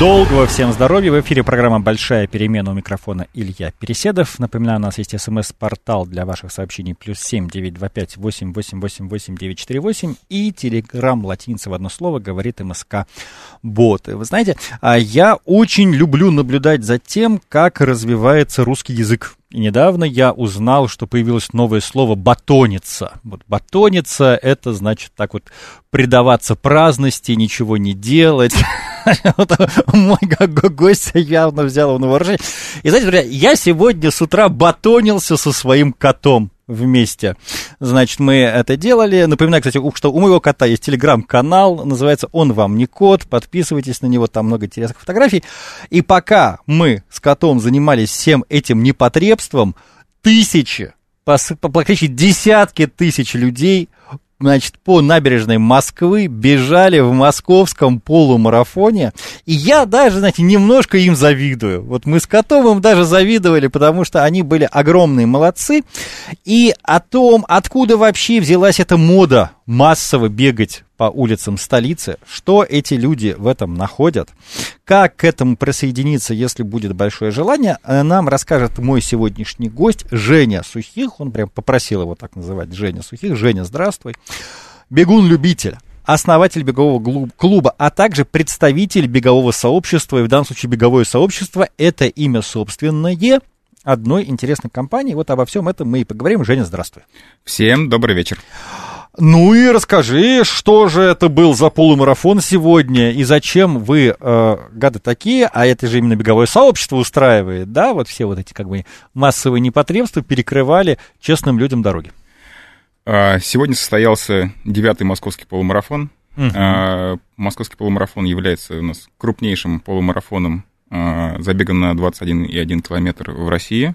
Долгого всем здоровья. В эфире программа «Большая перемена» у микрофона Илья Переседов. Напоминаю, у нас есть смс-портал для ваших сообщений плюс семь девять два пять восемь восемь восемь восемь девять четыре восемь и телеграмм латиница в одно слово говорит МСК боты. Вы знаете, а я очень люблю наблюдать за тем, как развивается русский язык. И недавно я узнал, что появилось новое слово «батониться». Вот «батониться» — это значит так вот предаваться праздности, ничего не делать. Мой гость явно взял его на вооружение. И знаете, друзья, я сегодня с утра батонился со своим котом вместе. Значит, мы это делали. Напоминаю, кстати, что у моего кота есть телеграм-канал, называется «Он вам не кот». Подписывайтесь на него, там много интересных фотографий. И пока мы с котом занимались всем этим непотребством, тысячи, практически десятки тысяч людей значит, по набережной Москвы бежали в московском полумарафоне. И я даже, знаете, немножко им завидую. Вот мы с Котовым даже завидовали, потому что они были огромные молодцы. И о том, откуда вообще взялась эта мода массово бегать по улицам столицы, что эти люди в этом находят, как к этому присоединиться, если будет большое желание, э, нам расскажет мой сегодняшний гость Женя Сухих, он прям попросил его так называть, Женя Сухих. Женя, здравствуй. Бегун-любитель основатель бегового клуба, а также представитель бегового сообщества, и в данном случае беговое сообщество – это имя собственное одной интересной компании. Вот обо всем этом мы и поговорим. Женя, здравствуй. Всем добрый вечер. Ну и расскажи, что же это был за полумарафон сегодня и зачем вы, э, гады такие, а это же именно беговое сообщество устраивает, да, вот все вот эти как бы массовые непотребства перекрывали честным людям дороги. А, сегодня состоялся девятый московский полумарафон. Uh-huh. Московский полумарафон является у нас крупнейшим полумарафоном а, забегом на 21,1 километр в России.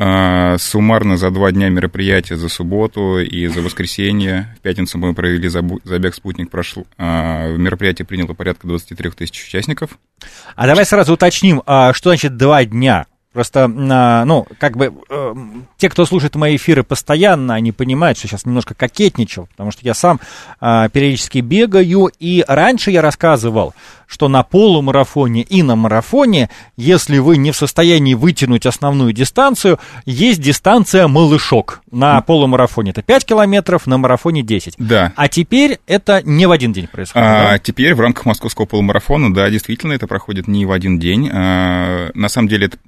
А, суммарно за два дня мероприятия, за субботу и за воскресенье, в пятницу мы провели забег «Спутник», прошло, а, в мероприятии приняло порядка 23 тысяч участников. А давай сразу уточним, а что значит два дня? Просто, ну, как бы, э, те, кто слушает мои эфиры постоянно, они понимают, что сейчас немножко кокетничал, потому что я сам периодически бегаю, и раньше я рассказывал, что на полумарафоне и на марафоне, если вы не в состоянии вытянуть основную дистанцию, есть дистанция малышок. На полумарафоне это 5 километров, на марафоне 10. Да. А теперь это не в один день происходит. А, да? Теперь в рамках московского полумарафона, да, действительно, это проходит не в один день. А, на самом деле это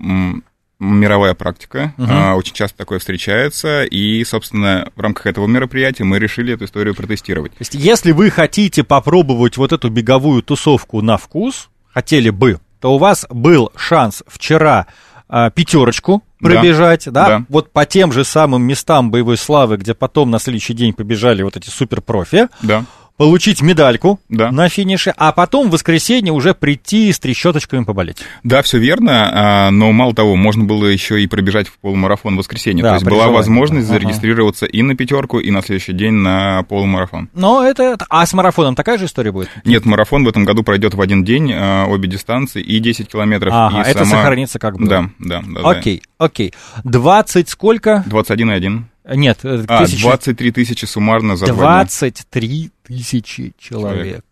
мировая практика, угу. а, очень часто такое встречается, и, собственно, в рамках этого мероприятия мы решили эту историю протестировать. То есть, если вы хотите попробовать вот эту беговую тусовку на вкус, хотели бы, то у вас был шанс вчера а, пятерочку пробежать, да, да? да, вот по тем же самым местам боевой славы, где потом на следующий день побежали вот эти суперпрофи. Да получить медальку да. на финише, а потом в воскресенье уже прийти с трещоточками поболеть. Да, все верно, а, но мало того, можно было еще и пробежать в полумарафон в воскресенье. Да, То есть была возможность ага. зарегистрироваться и на пятерку, и на следующий день на полумарафон. Но это... А с марафоном такая же история будет? Нет, марафон в этом году пройдет в один день, а, обе дистанции, и 10 километров. Ага, и это сама... сохранится как бы. Да, да, да. Окей, да. окей. 20 сколько? 21,1. Нет, э, а, тысячи... 23 тысячи суммарно за 23 тысячи человек. человек.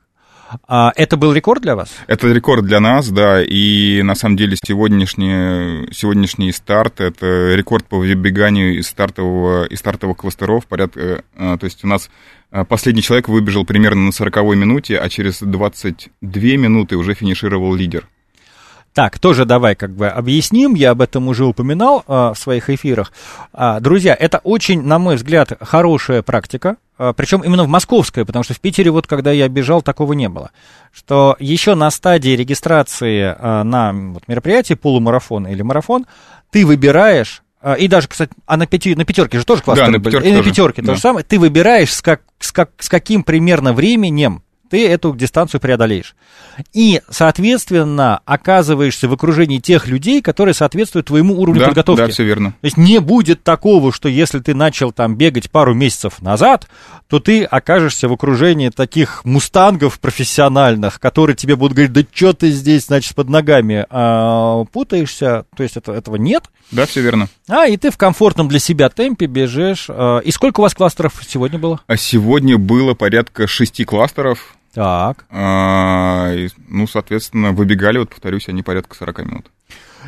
А это был рекорд для вас? Это рекорд для нас, да, и на самом деле сегодняшний, сегодняшний старт, это рекорд по выбеганию из стартового, из стартовых кластеров, порядка, э, то есть у нас э, последний человек выбежал примерно на 40-й минуте, а через 22 минуты уже финишировал лидер. Так, тоже давай как бы объясним, я об этом уже упоминал а, в своих эфирах. А, друзья, это очень, на мой взгляд, хорошая практика, а, причем именно в московской, потому что в Питере вот когда я бежал, такого не было. Что еще на стадии регистрации а, на вот, мероприятие полумарафон или марафон ты выбираешь а, и даже, кстати, а на, пяти, на пятерке же тоже кластеры да, на были. И на пятерке да. то же самое. Ты выбираешь, с, как, с, как, с каким примерно временем ты эту дистанцию преодолеешь. И, соответственно, оказываешься в окружении тех людей, которые соответствуют твоему уровню да, подготовки. Да, все верно. То есть не будет такого, что если ты начал там бегать пару месяцев назад, то ты окажешься в окружении таких мустангов профессиональных, которые тебе будут говорить, да что ты здесь, значит, под ногами а, путаешься. То есть это, этого нет. Да, все верно. А, и ты в комфортном для себя темпе бежишь. А, и сколько у вас кластеров сегодня было? А сегодня было порядка шести кластеров. Так. А, и, ну, соответственно, выбегали, вот повторюсь, они порядка 40 минут.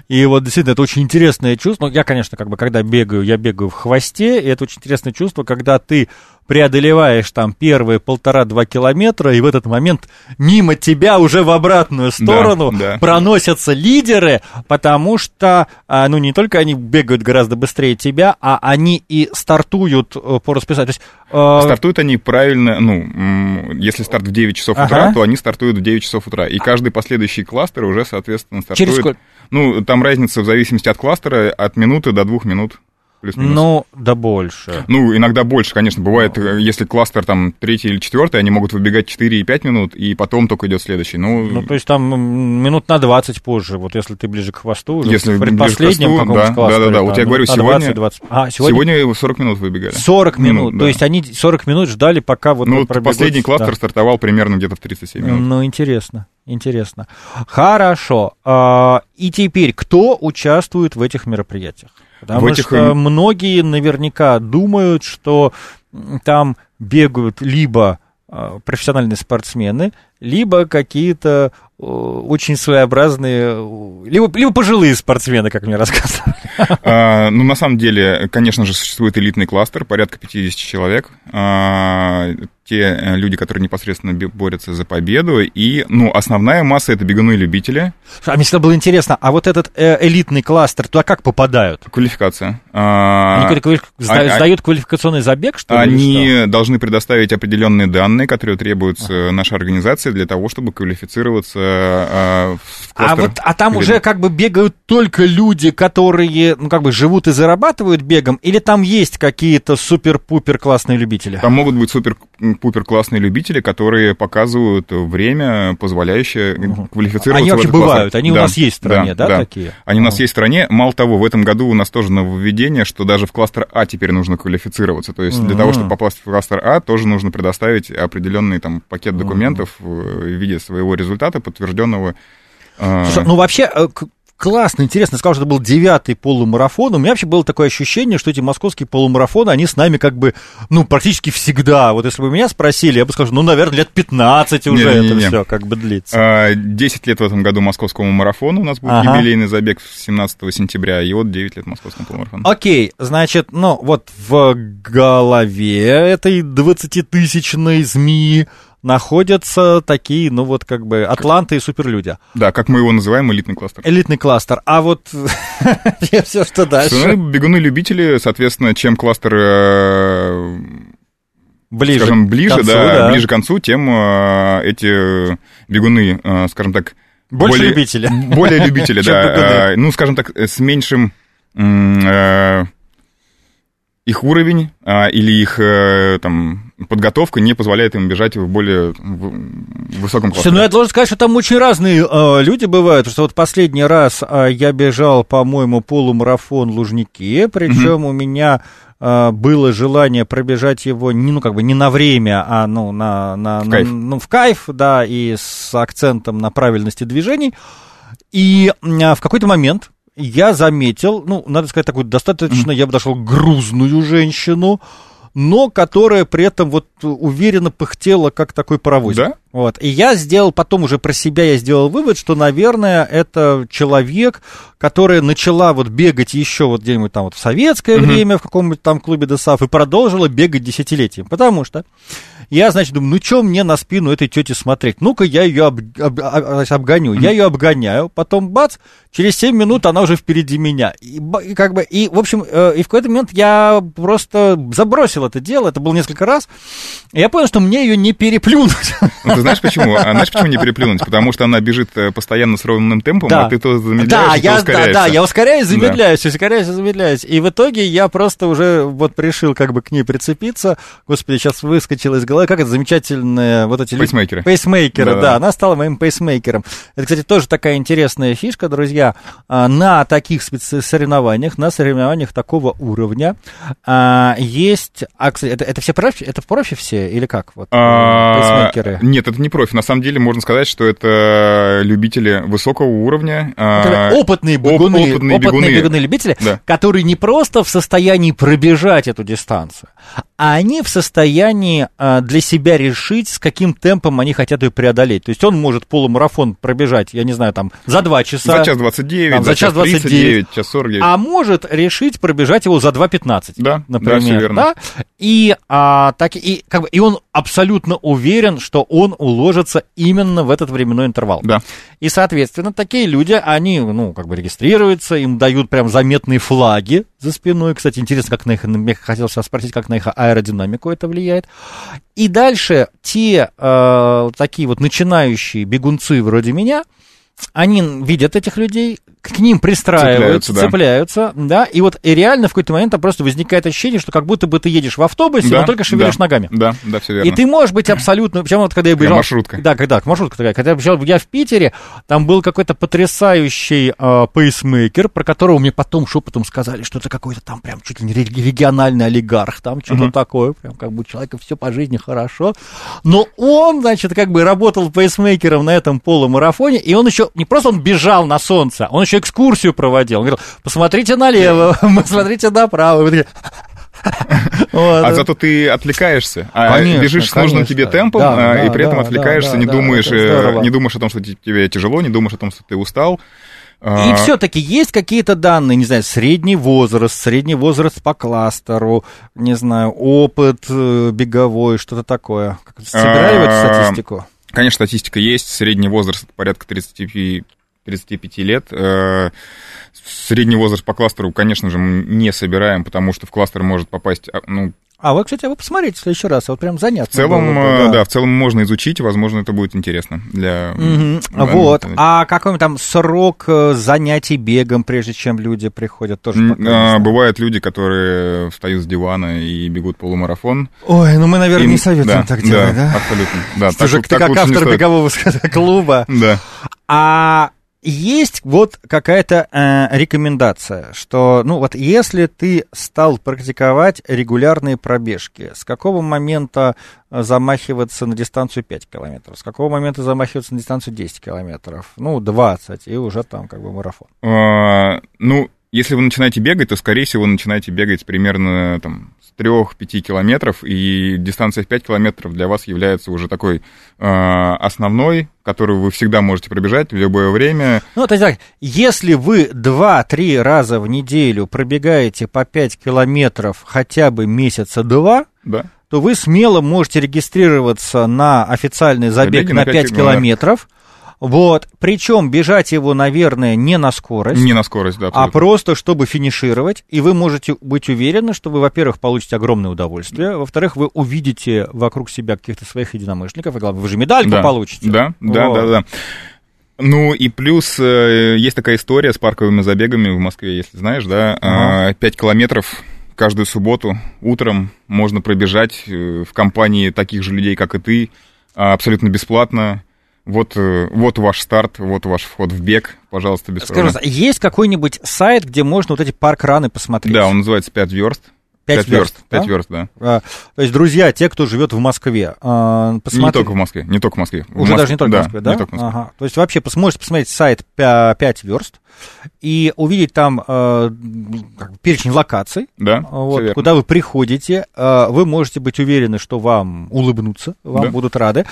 И вот действительно, это очень интересное чувство. Ну, я, конечно, как бы, когда бегаю, я бегаю в хвосте, и это очень интересное чувство, когда ты преодолеваешь там первые полтора-два километра, и в этот момент мимо тебя уже в обратную сторону Да, да. проносятся лидеры, потому что, а, ну, не только они бегают гораздо быстрее тебя, а они и стартуют э, по расписанию. То есть, э, Стартуют они правильно, ну, если старт в 9 часов Ага. утра, то они стартуют в 9 часов утра. И каждый последующий кластер уже, соответственно, стартует... Через сколько? Ну, там разница в зависимости от кластера от минуты до двух минут. Плюс-минус. ну, да больше. Ну, иногда больше, конечно, бывает, э, если кластер там третий или четвертый, они могут выбегать 4 и 5 минут, и потом только идет следующий. Ну, Ну, то есть там минут на 20 позже, вот если ты ближе к хвосту, уже Если в предпоследнем хвосту, да, кластере, да-да-да, вот я минут говорю, сегодня- 20, 20. А, сегодня, сегодня 40 минут выбегали. 40 минут, минут, то да. есть они 40 минут ждали, пока вот... Ну, вот пробегут. последний кластер Да. стартовал примерно где-то в 37 минут. Ну, интересно, интересно. Хорошо. А, и теперь, кто участвует в этих мероприятиях? Потому В этих, что многие наверняка думают, что там бегают либо а, профессиональные спортсмены, либо какие-то очень своеобразные, э, либо, либо пожилые спортсмены, как мне рассказывали. А, ну, на самом деле, конечно же, существует элитный кластер, порядка 50 человек. А, те э, люди, которые непосредственно борются за победу. И, ну, основная масса — это бегуны-любители. А мне всегда было интересно, а вот этот э, элитный кластер, туда как попадают? Квалификация. А, Они квалиф- сда- а- сдают квалификационный забег, что ли? что? Они должны предоставить определенные данные, которые требуются нашей организации для того, чтобы квалифицироваться а, в А, вот, а там Или- уже как бы бегают только люди, которые, ну, как бы живут и зарабатывают бегом, или там есть какие-то супер-пупер классные любители? Там могут быть супер-пупер классные любители, которые показывают время, позволяющее квалифицироваться Они вообще бывают, они у Да, нас есть в стране, да, такие? Они у нас есть в стране. Мало того, в этом году у нас тоже нововведение, что даже в кластер А теперь нужно квалифицироваться. То есть для того, чтобы попасть в кластер А, тоже нужно предоставить определенный там пакет документов в виде своего результата, подтвержденного. а, Слушай, ну вообще э, классно, интересно, сказал, что это был девятый полумарафон. У меня вообще было такое ощущение, что эти московские полумарафоны, они с нами как бы, ну, практически всегда. Вот если бы меня спросили, я бы сказал, ну, наверное, лет 15 уже это Не-не-не. все как бы длится. а, 10 лет в этом году московскому марафону у нас будет Ага. юбилейный забег 17 сентября, и вот 9 лет московскому полумарафону. Окей, значит, ну вот в голове этой 20-тысячной змеи находятся такие, ну вот как бы атланты и суперлюди. Да, как мы его называем, элитный кластер. Элитный кластер. А вот все, что дальше, Ну, бегуны-любители, соответственно, чем кластер, э, ближе, скажем, ближе, концу, да, ближе к концу, тем э, эти бегуны, э, скажем так, Больше более- любители. Более любители, да. э, Ну, скажем так, с меньшим э, их уровень а, или их э, там подготовка не позволяет им бежать в более в- высоком классе. ну я должен сказать, что там очень разные э, люди бывают. Что вот последний раз э, я бежал, по-моему, полумарафон Лужники, причем у меня э, было желание пробежать его не, ну, как бы не на время, а ну, на, на, В на- кайф. ну, в кайф, да, и с акцентом на правильности движений. И э, в какой-то момент я заметил, ну, надо сказать, такую достаточно, я бы дошел грузную женщину, но которая при этом вот уверенно пыхтела, как такой паровозик. Да? Вот. И я сделал потом уже про себя, я сделал вывод, что, наверное, это человек, которая начала вот бегать еще вот где-нибудь там вот в советское Мгм. время в каком-нибудь там клубе ДСАФ и продолжила бегать десятилетием. Потому что я, значит, думаю, ну что мне на спину этой тети смотреть? Ну-ка я ее об- об- об- обгоню. Я ее обгоняю, потом бац, через 7 минут она уже впереди меня. И, и как бы, и, в общем, э, и в какой-то момент я просто забросил это дело, это было несколько раз, и я понял, что мне ее не переплюнуть. Ты знаешь почему? А знаешь, почему не переплюнуть? Потому что она бежит э, постоянно с ровным темпом, Да. а ты то замедляешь, Да, то я, да, ускоряешься. да, я ускоряюсь, замедляюсь, ускоряюсь, замедляюсь. И в итоге я просто уже вот решил как бы к ней прицепиться. Господи, сейчас выскочила из головы, как это замечательные вот эти... Пейсмейкеры. Пейсмейкеры, да, Да-да. она стала моим пейсмейкером. Это, кстати, тоже такая интересная фишка, друзья. А, На таких соревнованиях, на соревнованиях такого уровня а, есть... А, кстати, это, это все профи? Это профи все или как? Вот, э, А, пейсмейкеры. Нет, это не профи. На самом деле можно сказать, что это любители высокого уровня. а, Это опытные оп- бегуны, опытные бегуны. любители, Да. которые не просто в состоянии пробежать эту дистанцию, а они в состоянии а, для себя решить, с каким темпом они хотят ее преодолеть. То есть он может полумарафон пробежать, я не знаю, там за два часа, За час 29, Там, за, час 29, 39, час 49. а может решить пробежать его за 2.15. Да, например. да, верно. И, а, так, и, как бы, и он абсолютно уверен, что он уложится именно в этот временной интервал. Да. И, соответственно, такие люди, они, ну, как бы регистрируются, им дают прям заметные флаги за спиной. Кстати, интересно, как на их, мне хотелось вас спросить, как на их аэродинамику это влияет. И дальше те э, такие вот начинающие бегунцы вроде меня, они видят этих людей, к ним пристраиваются, Цепляются, да. цепляются, да, и вот и реально в какой-то момент там просто возникает ощущение, что как будто бы ты едешь в автобусе, Да, но только шевелишь да, ногами. Да, да, все верно. И ты можешь быть абсолютно... Причем вот когда я бежал... маршрутка. Да, когда маршрутка такая. Когда я бежал- я в Питере, там был какой-то потрясающий э, пейсмейкер, про которого мне потом шепотом сказали, что это какой-то там прям чуть ли не реги- региональный олигарх, там что-то Мгм. такое, прям как бы у человека все по жизни хорошо. Но он, значит, как бы работал пейсмейкером на этом полумарафоне, и он еще, не просто он бежал на солнце, он еще экскурсию проводил. Он говорил, посмотрите налево, посмотрите направо. И вы такие, вот. А зато ты отвлекаешься, а Конечно, бежишь с нужным конечно. тебе темпом, Да, а, да, и при этом да, отвлекаешься, не думаешь, э, не думаешь о том, что те- тебе тяжело, не думаешь о том, что ты устал. И А, все-таки есть какие-то данные, не знаю, средний возраст, средний возраст по кластеру, не знаю, опыт э, беговой, что-то такое. Собирали вы эту А, статистику? Конечно, статистика есть, средний возраст порядка 35, 35 лет. Э, Средний возраст по кластеру, конечно же, мы не собираем, потому что в кластер может попасть, а, ну, А вы, кстати, вы посмотрите в следующий раз, вот прям занятно. в целом, было бы, э, да, в целом можно изучить, возможно, это будет интересно для... Э, Вот. А какой там срок э, занятий бегом, прежде чем люди приходят, тоже а. Бывают люди, которые встают с дивана и бегут полумарафон. Ой, ну мы, наверное, Им- не советуем да, так делать, да? абсолютно. Да, же так- ты так как автор бегового клуба. Да. А есть вот какая-то э, рекомендация, что, ну вот если ты стал практиковать регулярные пробежки, с какого момента э, замахиваться на дистанцию 5 километров, с какого момента замахиваться на дистанцию 10 километров, ну 20, и уже там как бы марафон. А, Ну, если вы начинаете бегать, то, скорее всего, начинаете бегать примерно там, с 3-5 километров, и дистанция в 5 километров для вас является уже такой а, основной, которую вы всегда можете пробежать в любое время. Ну, то есть так, если вы 2-3 раза в неделю пробегаете по 5 километров хотя бы месяца два, Да. то вы смело можете регистрироваться на официальный забег Забеги на на 5 пять километров. Вот, причем бежать его, наверное, не на скорость, Не на скорость, да, а абсолютно. просто чтобы финишировать. И вы можете быть уверены, что вы, во-первых, получите огромное удовольствие, во-вторых, вы увидите вокруг себя каких-то своих единомышленников, и главное, вы же медальку да. получите. Да, да, Вот. да, да. Ну и плюс э, есть такая история с парковыми забегами в Москве, если знаешь, да, Ага. 5 километров каждую субботу утром можно пробежать э, в компании таких же людей, как и ты, а, абсолютно бесплатно. Вот, э, вот ваш старт, вот ваш вход в бег, пожалуйста, без Скажу, проблем. есть какой-нибудь сайт, где можно вот эти парк-раны посмотреть? Да, он называется 5 верст. Пять верст, да? 5 верст, да. А, То есть, друзья, те, кто живет в Москве, а, Не посмотрите. только в Москве, не только в Москве. В Уже Мос- даже не только да, в Москве, да? Не только в Москве. Ага. То есть вообще пос- можете посмотреть сайт 5 верст и увидеть там э, перечень локаций, Да, вот, куда вы приходите. Э, Вы можете быть уверены, что вам улыбнутся, вам Да. будут рады.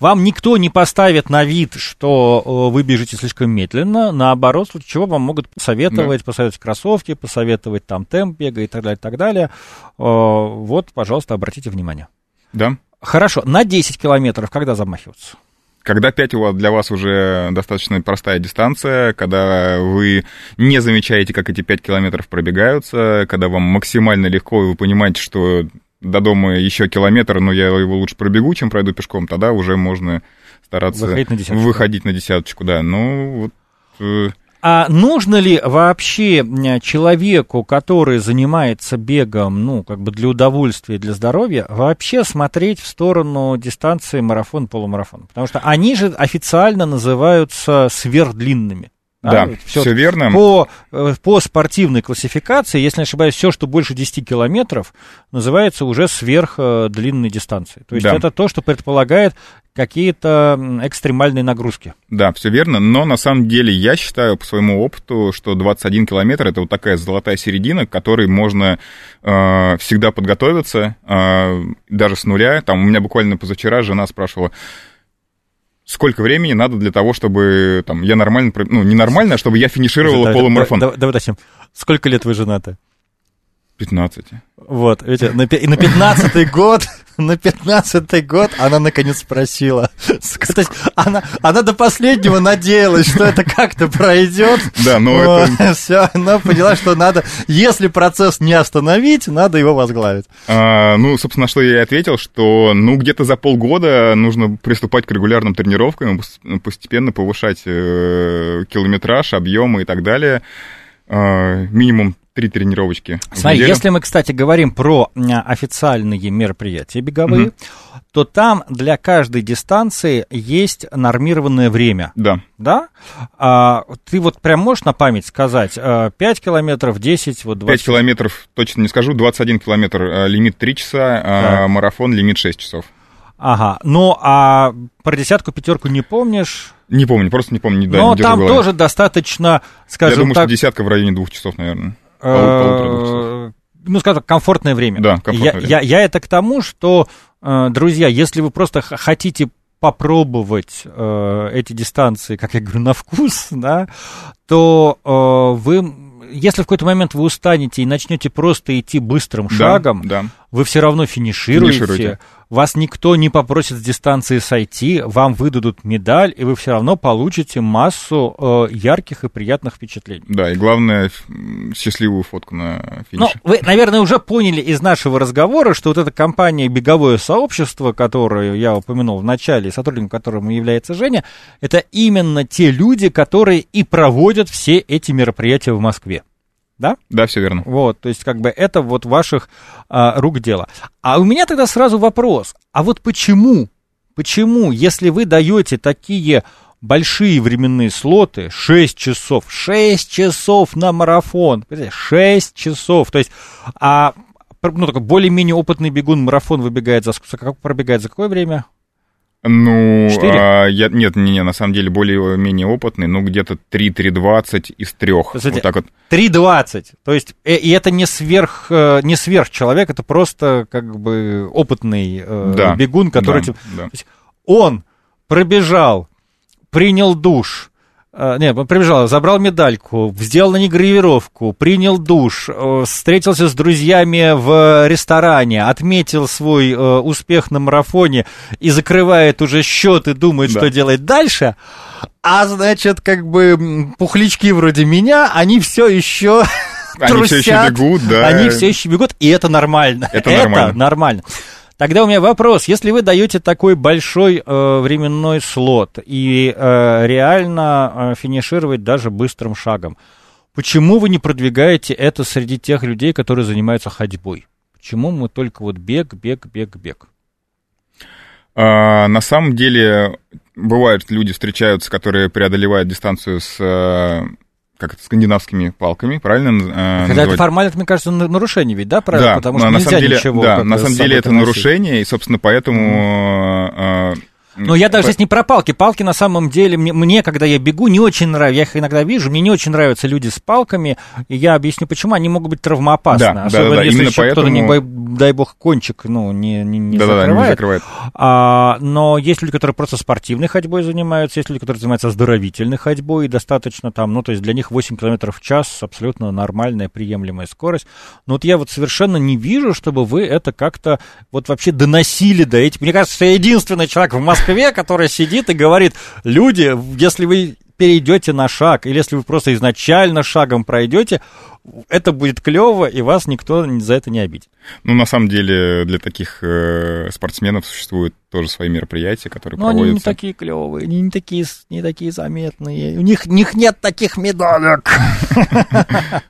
Вам никто не поставит на вид, что э, вы бежите слишком медленно. Наоборот, случае чего вам могут посоветовать, посоветовать кроссовки, посоветовать там темп бега и так далее, и так далее. Э, Вот, пожалуйста, обратите внимание. Да. Хорошо, на 10 километров когда замахиваться? Когда 5 у вас для вас уже достаточно простая дистанция, когда вы не замечаете, как эти 5 километров пробегаются, когда вам максимально легко, и вы понимаете, что до дома еще километр, но я его лучше пробегу, чем пройду пешком, тогда уже можно стараться Выходить на десяточку. выходить на десяточку, да. Ну, вот... А нужно ли вообще человеку, который занимается бегом, ну, как бы для удовольствия, для здоровья, вообще смотреть в сторону дистанции марафон-полумарафон? Потому что они же официально называются сверхдлинными. Да, ведь все всё-таки верно. По, э, по спортивной классификации, если не ошибаюсь, все, что больше 10 километров, называется уже сверхдлинной дистанцией. То есть Да. это то, что предполагает какие-то экстремальные нагрузки. Да, все верно, но на самом деле я считаю по своему опыту, что 21 километр это вот такая золотая середина, к которой можно э, всегда подготовиться, э, даже с нуля. Там у меня буквально позавчера жена спрашивала, сколько времени надо для того, чтобы там я нормально, ну не нормально, а чтобы я финишировала Давай- полумарафон. Давай, давай уточним. Сколько лет вы женаты? 15. Вот, видите, на, и на 15-й год, на 15-й год она наконец спросила. То есть она, она до последнего надеялась, что это как-то пройдет. Да, но это- Все, но поняла, что надо, если процесс не остановить, надо его возглавить. А, ну, собственно, что я и ответил, что, ну, где-то за полгода нужно приступать к регулярным тренировкам, пос- постепенно повышать э, километраж, объемы и так далее. А, минимум три тренировочки. Смотри, если мы, кстати, говорим про официальные мероприятия беговые, Мгм. то там для каждой дистанции есть нормированное время. Да. Да? А, ты вот прям можешь на память сказать, а, 5 километров, 10, вот 20? 5 километров, точно не скажу, 21 километр, а, лимит 3 часа, а Так. марафон лимит 6 часов. Ага, ну а про десятку, пятерку не помнишь? Не помню, просто не помню, да, Но не там тоже достаточно, Я скажем думаю, так, что десятка в районе двух часов, наверное. Э, ну, скажем так, комфортное время. Да, комфортное я, время. Я, я это к тому, что, э, друзья, если вы просто хотите попробовать э, эти дистанции, как я говорю, на вкус, да, то э, вы, если в какой-то момент вы устанете и начнете просто идти быстрым Да, шагом, Да, вы все равно финишируете, Финишируете. вас никто не попросит с дистанции сойти, вам выдадут медаль, и вы все равно получите массу э, ярких и приятных впечатлений. да, и главное, счастливую фотку на Ну, финише. вы, наверное, уже поняли из нашего разговора, что вот эта компания «Беговое сообщество», которую я упомянул в начале, сотрудником которого является Женя, это именно те люди, которые и проводят все эти мероприятия в Москве. Да? Да, все верно. Вот, то есть как бы это вот ваших а, рук дело. А у меня тогда сразу вопрос, а вот почему, почему, если вы даете такие большие временные слоты, 6 часов, 6 часов на марафон, понимаете, 6 часов, то есть, а, ну, такой более-менее опытный бегун марафон выбегает за, ск- как пробегает за какое время? Ну, а, я, нет, не, не, на самом деле более-менее опытный, ну, где-то 3-3-20 из трех. Смотрите, Вот так вот. 3.20, то есть, э, и это не сверх, э, не сверх человек, это просто как бы опытный э, Да, бегун, который... да, типа, да. Он пробежал, принял душ, не, пробежал, забрал медальку, сделал на ней гравировку, принял душ, э, встретился с друзьями в ресторане, отметил свой э, успех на марафоне и закрывает уже счет и думает, Да. что делать дальше. А значит, как бы м, пухлячки вроде меня, они все еще Они все еще трусят, бегут, да. Они все еще бегут, и это нормально. Это нормально. нормально. Тогда у меня вопрос. Если вы даете такой большой э, временной слот и э, реально э, финишировать даже быстрым шагом, почему вы не продвигаете это среди тех людей, которые занимаются ходьбой? Почему мы только вот бег, бег, бег, бег? А, на самом деле, бывают люди встречаются, которые преодолевают дистанцию с э, как это, скандинавскими палками, правильно? э, Хотя это формально, это, мне кажется, на- нарушение ведь, да, правильно? Да, Потому что на нельзя самом деле, ничего. да, на самом деле это носить. нарушение, и, собственно, поэтому... э, Ну, я даже здесь не про палки. Палки, на самом деле, мне, мне, когда я бегу, не очень нравятся. Я их иногда вижу, мне не очень нравятся люди с палками. И я объясню, почему. Они могут быть травмоопасны. Да, да, Особенно да, если именно еще кто-то, не поэтому- дай бог, кончик, ну, не, не, не Да-да-да, не закрывает. закрывает. А, но есть люди, которые просто спортивной ходьбой занимаются, есть люди, которые занимаются оздоровительной ходьбой, и достаточно там, ну, то есть для них 8 километров в час абсолютно нормальная, приемлемая скорость. Но вот я вот совершенно не вижу, чтобы вы это как-то вот вообще доносили до этих... Мне кажется, что я единственный человек в Москве, который сидит и говорит, люди, если вы перейдете на шаг, или если вы просто изначально шагом пройдете, это будет клево, и вас никто за это не обидит. Ну, на самом деле, для таких э, спортсменов существуют тоже свои мероприятия, которые Но проводятся. они не такие клевые, они не такие, не такие заметные. У них, у них нет таких медалек.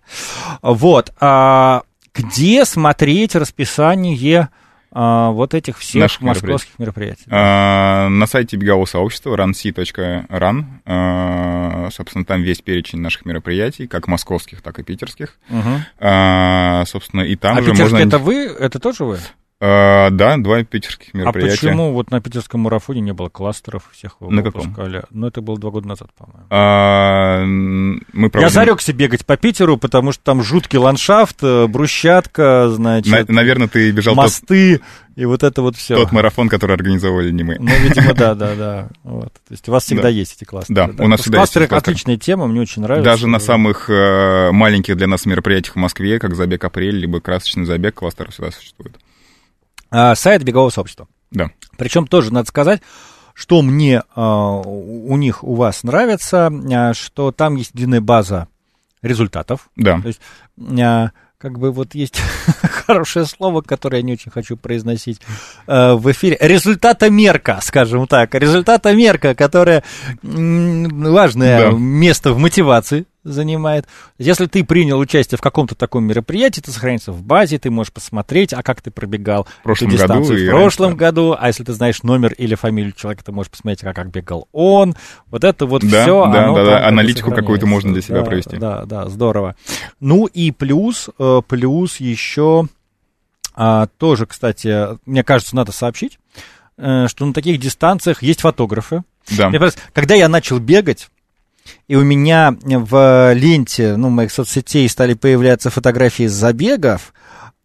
Вот. а Где смотреть расписание а, вот этих всех Наших московских мероприятий? А, На сайте бегового сообщества runc.run, а, собственно, там весь перечень наших мероприятий, как московских, так и питерских. Мгм. А, Собственно, и там А же можно... это вы? Это тоже вы? А, Да, два питерских А мероприятия. почему вот на питерском марафоне не было кластеров всех вы На каком? выпускали? Ну, это было два года назад, по-моему. А, Мы Я проводим- зарекся бегать по Питеру, потому что там жуткий ландшафт, э, брусчатка, значит, На- Наверное, ты бежал тот, мосты и вот это вот все. тот марафон, который организовали не мы. Ну, видимо, да, да, да. Вот. То есть у вас всегда Да. есть эти кластеры. Да, у нас всегда есть кластеры эти кластеры. отличная тема, мне очень нравится. Даже на самых э, маленьких для нас мероприятиях в Москве, как забег апрель, либо красочный забег, кластер всегда существует. А, сайт бегового сообщества. Да. Причем тоже надо сказать, что мне а, у них, у вас нравится, а, что там есть длинная база результатов. Да. То есть, а, как бы вот есть хорошее слово, которое я не очень хочу произносить э, в эфире. Результатомерка, скажем так. Результатомерка, которая важное Да. место в мотивации занимает. Если ты принял участие в каком-то таком мероприятии, это сохранится в базе, ты можешь посмотреть, а как ты пробегал В прошлом эту дистанцию году в прошлом раньше. году, а если ты знаешь номер или фамилию человека, ты можешь посмотреть, а как бегал он. Вот это вот Да, все. да, да, да, аналитику какую-то можно для себя да, провести. Да, да, здорово. Ну и плюс, э, плюс еще а, тоже, кстати, мне кажется, надо сообщить, э, что на таких дистанциях есть фотографы. Да. Мне когда я начал бегать, и у меня в ленте ну, моих соцсетей стали появляться фотографии забегов,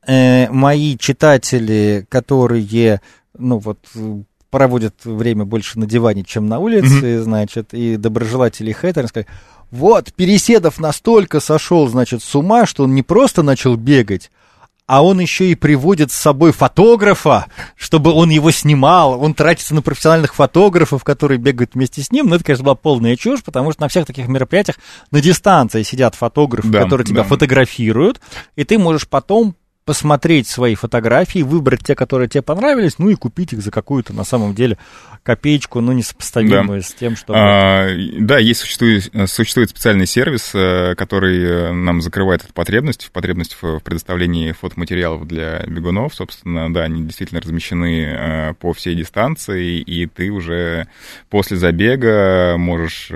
э, мои читатели, которые, ну вот, э, проводят время больше на диване, чем на улице, значит, и доброжелатели и хейтеры сказали, вот, Переседов настолько сошел, значит, с ума, что он не просто начал бегать, а он еще и приводит с собой фотографа, чтобы он его снимал, он тратится на профессиональных фотографов, которые бегают вместе с ним. Ну, это, конечно, была полная чушь, потому что на всех таких мероприятиях на дистанции сидят фотографы, Да, которые тебя да. фотографируют, и ты можешь потом посмотреть свои фотографии, выбрать те, которые тебе понравились, ну и купить их за какую-то, на самом деле, копеечку, ну, несопоставимую с тем, что... А, да, есть существует, существует специальный сервис, э, который э, нам закрывает эту потребность, потребность в предоставлении фотоматериалов для бегунов. Собственно, да, они действительно размещены э, по всей дистанции, и ты уже после забега можешь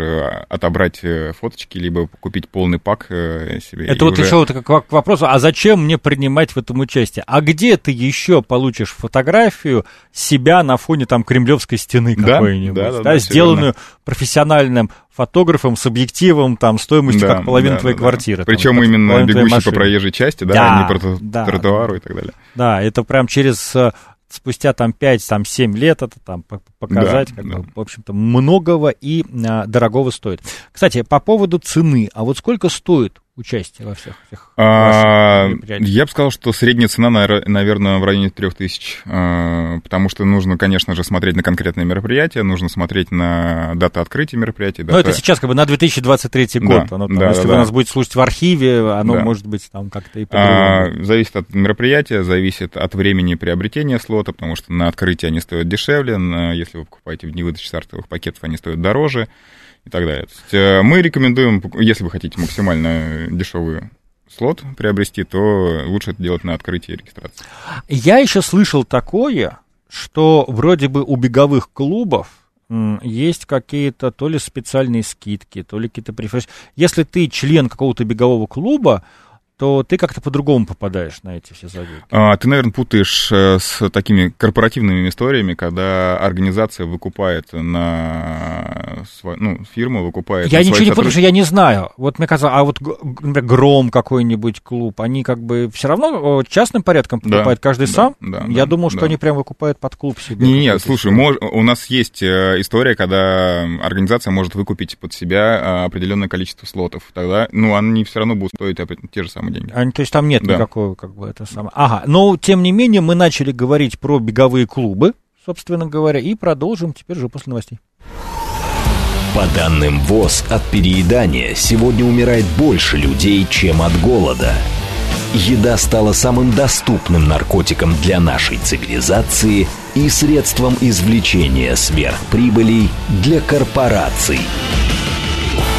отобрать фоточки, либо купить полный пак себе. Это вот уже- еще вот к вопросу, а зачем мне принимать в этом участие? А где ты еще получишь фотографию себя на фоне там кремлевской стены Да, какой-нибудь, да, да, да, да, сделанную профессиональным фотографом с объективом там стоимостью Да, как половина да, твоей да, квартиры. там, Причем как именно бегущий по проезжей части, да, Да, а не по троту- да, тротуару и так далее. Да, это прям через э, спустя там 5, там 7 лет это там по- показать, Да, как да. бы, в общем-то, многого и а, дорогого стоит. Кстати, по поводу цены, а вот сколько стоит участие во всех этих А? Я бы сказал, что средняя цена, наверное, в районе 3000, а, потому что нужно, конечно же, смотреть на конкретное мероприятие, нужно смотреть на даты открытия мероприятия. Ну, это сейчас как бы на 2023 год. Да, Оно там, да, если да, вы да. нас будете слушать в архиве, оно Да. может быть там как-то и А, зависит от мероприятия, зависит от времени приобретения слота, потому что на открытии они стоят дешевле, на- если вы покупаете в дни выдачи стартовых пакетов, они стоят дороже и так далее. То есть, э, мы рекомендуем, если вы хотите максимально дешевый слот приобрести, то лучше это делать на открытии регистрации. Я еще слышал такое, что вроде бы у беговых клубов есть какие-то то ли специальные скидки, то ли какие-то преференции. Если ты член какого-то бегового клуба, то ты как-то по-другому попадаешь на эти все забеги. А, Ты, наверное, путаешь э, с такими корпоративными историями, когда организация выкупает на сво- ну, фирма выкупает. Я ничего не путаю, что я не знаю. Вот мне кажется, а вот, Гром какой-нибудь клуб, они как бы все равно частным порядком Да, покупают каждый да, сам? да, я да, думал, что да. они прям выкупают под клуб себе. Не, не, слушай, мож- у нас есть э, история, когда организация может выкупить под себя э, определенное количество слотов. Тогда, ну, они все равно будут стоить те же самые деньги. Они, то есть там нет Да. никакого, как бы, это самое. Ага, но тем не менее мы начали говорить про беговые клубы, собственно говоря, и продолжим теперь же после новостей. По данным ВОЗ, от переедания сегодня умирает больше людей, чем от голода. Еда стала самым доступным наркотиком для нашей цивилизации и средством извлечения сверхприбылей для корпораций.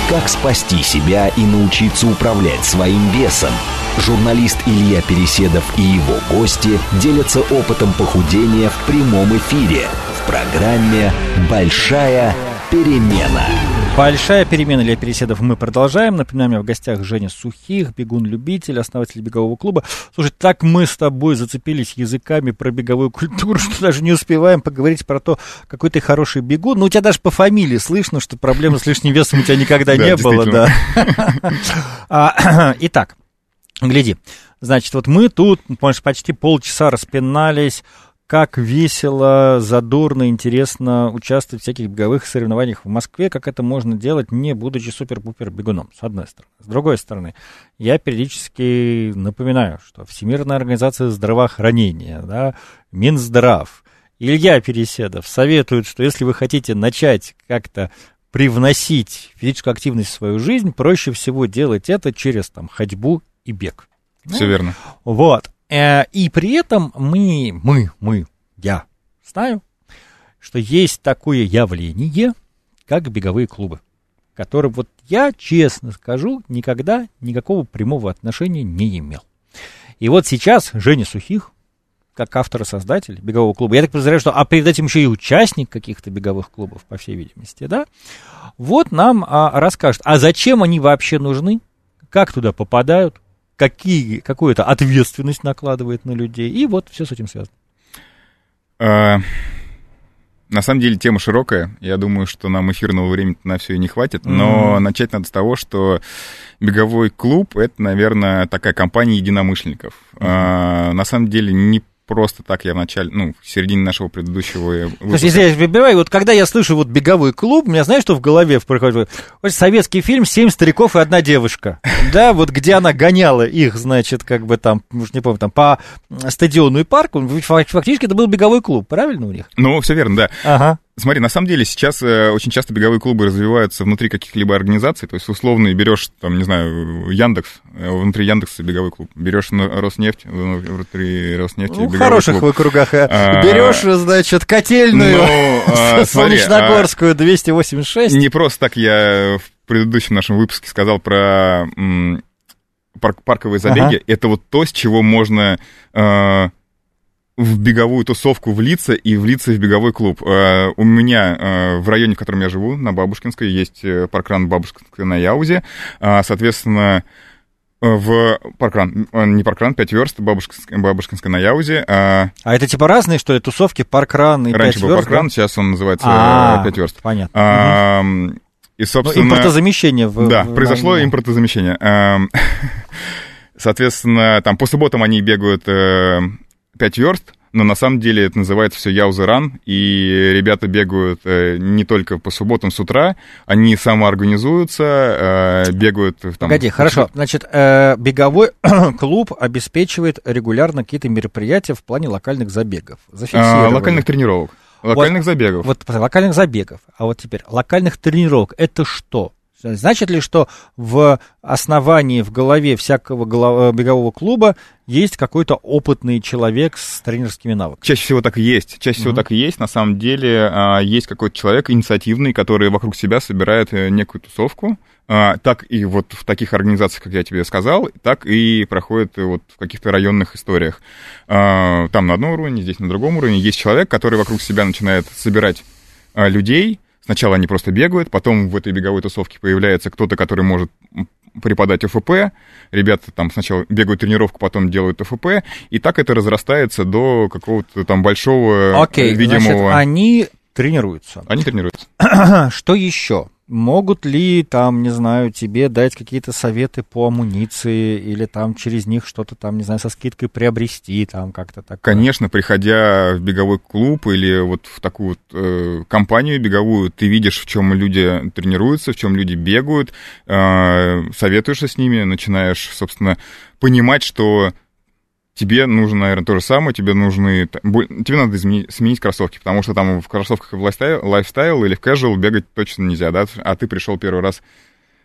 Как спасти себя и научиться управлять своим весом? Журналист Илья Переседов и его гости делятся опытом похудения в прямом эфире в программе «Большая перемена». Большая перемена для переседов мы продолжаем. Напоминаем, у меня в гостях Женя Сухих, бегун-любитель, основатель бегового клуба. Слушай, так мы с тобой зацепились языками про беговую культуру, что даже не успеваем поговорить про то, какой ты хороший бегун. Ну, у тебя даже по фамилии слышно, что проблемы с лишним весом у тебя никогда не было. Да. А, итак, гляди. Значит, вот мы тут, помнишь, почти полчаса распинались, как весело, задорно, интересно участвовать в всяких беговых соревнованиях в Москве, как это можно делать, не будучи супер-пупер бегуном, с одной стороны. С другой стороны, я периодически напоминаю, что Всемирная организация здравоохранения, да, Минздрав, Илья Переседов советуют, что если вы хотите начать как-то привносить физическую активность в свою жизнь, проще всего делать это через там, ходьбу и бег. Все ну, верно. Вот. Э, и при этом мы, мы, мы, я знаю, что есть такое явление, как беговые клубы, которые вот я, честно скажу, никогда никакого прямого отношения не имел. И вот сейчас Женя Сухих, как автор и создатель бегового клуба, я так подозреваю, что, а перед этим еще и участник каких-то беговых клубов, по всей видимости, да, вот нам а, расскажет, а зачем они вообще нужны, как туда попадают, какие, какую-то ответственность накладывает на людей, и вот все с этим связано. А, на самом деле тема широкая. Я думаю, что нам эфирного времени на все и не хватит. Но mm-hmm. начать надо с того, что беговой клуб это, наверное, такая компания единомышленников. Mm-hmm. А, на самом деле не просто так я в начале, ну, в середине нашего предыдущего выпуска. Если я перебиваю, вот когда я слышу вот беговой клуб, у меня знаешь, что в голове проходит? Вот советский фильм «Семь стариков и одна девушка». Да, вот где она гоняла их, значит, как бы там, уж не помню, там по стадиону и парку, фактически это был беговой клуб, правильно у них? Ну, все верно, да. Ага. Смотри, на самом деле сейчас э, очень часто беговые клубы развиваются внутри каких-либо организаций, то есть условно берешь, там, не знаю, Яндекс, э, внутри Яндекса беговой клуб, берешь Роснефть, внутри Роснефти ну, беговой хороших клуб. вы кругах. Э, а, берешь, значит, котельную ну, а, Солнечногорскую а, 286. Не просто так я в предыдущем нашем выпуске сказал про парк, парковые забеги. Ага. Это вот то, с чего можно... Э, в беговую тусовку влиться и влиться в беговой клуб. Uh, у меня uh, в районе, в котором я живу, на Бабушкинской, есть э, паркран Бабушкинская на Яузе. Uh, соответственно, в паркран, не паркран, 5 верст, Бабушкинская, Бабушкинская на Яузе. А... а это типа разные, что ли, тусовки, паркран и Раньше 5 был верст, паркран, да? сейчас он называется а, 5 верст. Понятно. А, и, собственно... Ну, импортозамещение. В, да, в, произошло на... импортозамещение. Соответственно, там по субботам они бегают 5 верст, но на самом деле это называется все Яузеран, и ребята бегают э, не только по субботам с утра, они самоорганизуются, э, бегают... Там, Погоди, хорошо, значит, э, беговой клуб обеспечивает регулярно какие-то мероприятия в плане локальных забегов. А, локальных тренировок. Локальных вот, забегов. Вот локальных забегов. А вот теперь, локальных тренировок, это что? Значит ли, что в основании, в голове всякого голов... Э, бегового клуба есть какой-то опытный человек с тренерскими навыками? Чаще всего так и есть. Чаще mm-hmm. всего так и есть. На самом деле а, есть какой-то человек инициативный, который вокруг себя собирает э, некую тусовку. А, так и вот в таких организациях, как я тебе сказал, так и проходит вот в каких-то районных историях. А, там на одном уровне, здесь на другом уровне есть человек, который вокруг себя начинает собирать людей, Сначала они просто бегают, потом в этой беговой тусовке появляется кто-то, который может преподать ОФП. Ребята там сначала бегают тренировку, потом делают ОФП. И так это разрастается до какого-то там большого Окей, видимого... Значит, они тренируются. Они тренируются. Что еще? Могут ли там, не знаю, тебе дать какие-то советы по амуниции или там через них что-то там, не знаю, со скидкой приобрести там как-то так? Конечно, приходя в беговой клуб или вот в такую вот э, компанию беговую, ты видишь, в чем люди тренируются, в чем люди бегают, э, советуешься с ними, начинаешь, собственно, понимать, что тебе нужно, наверное, то же самое, тебе нужны, тебе надо изменить, сменить кроссовки, потому что там в кроссовках в lifestyle, lifestyle или в casual бегать точно нельзя, да, а ты пришел первый раз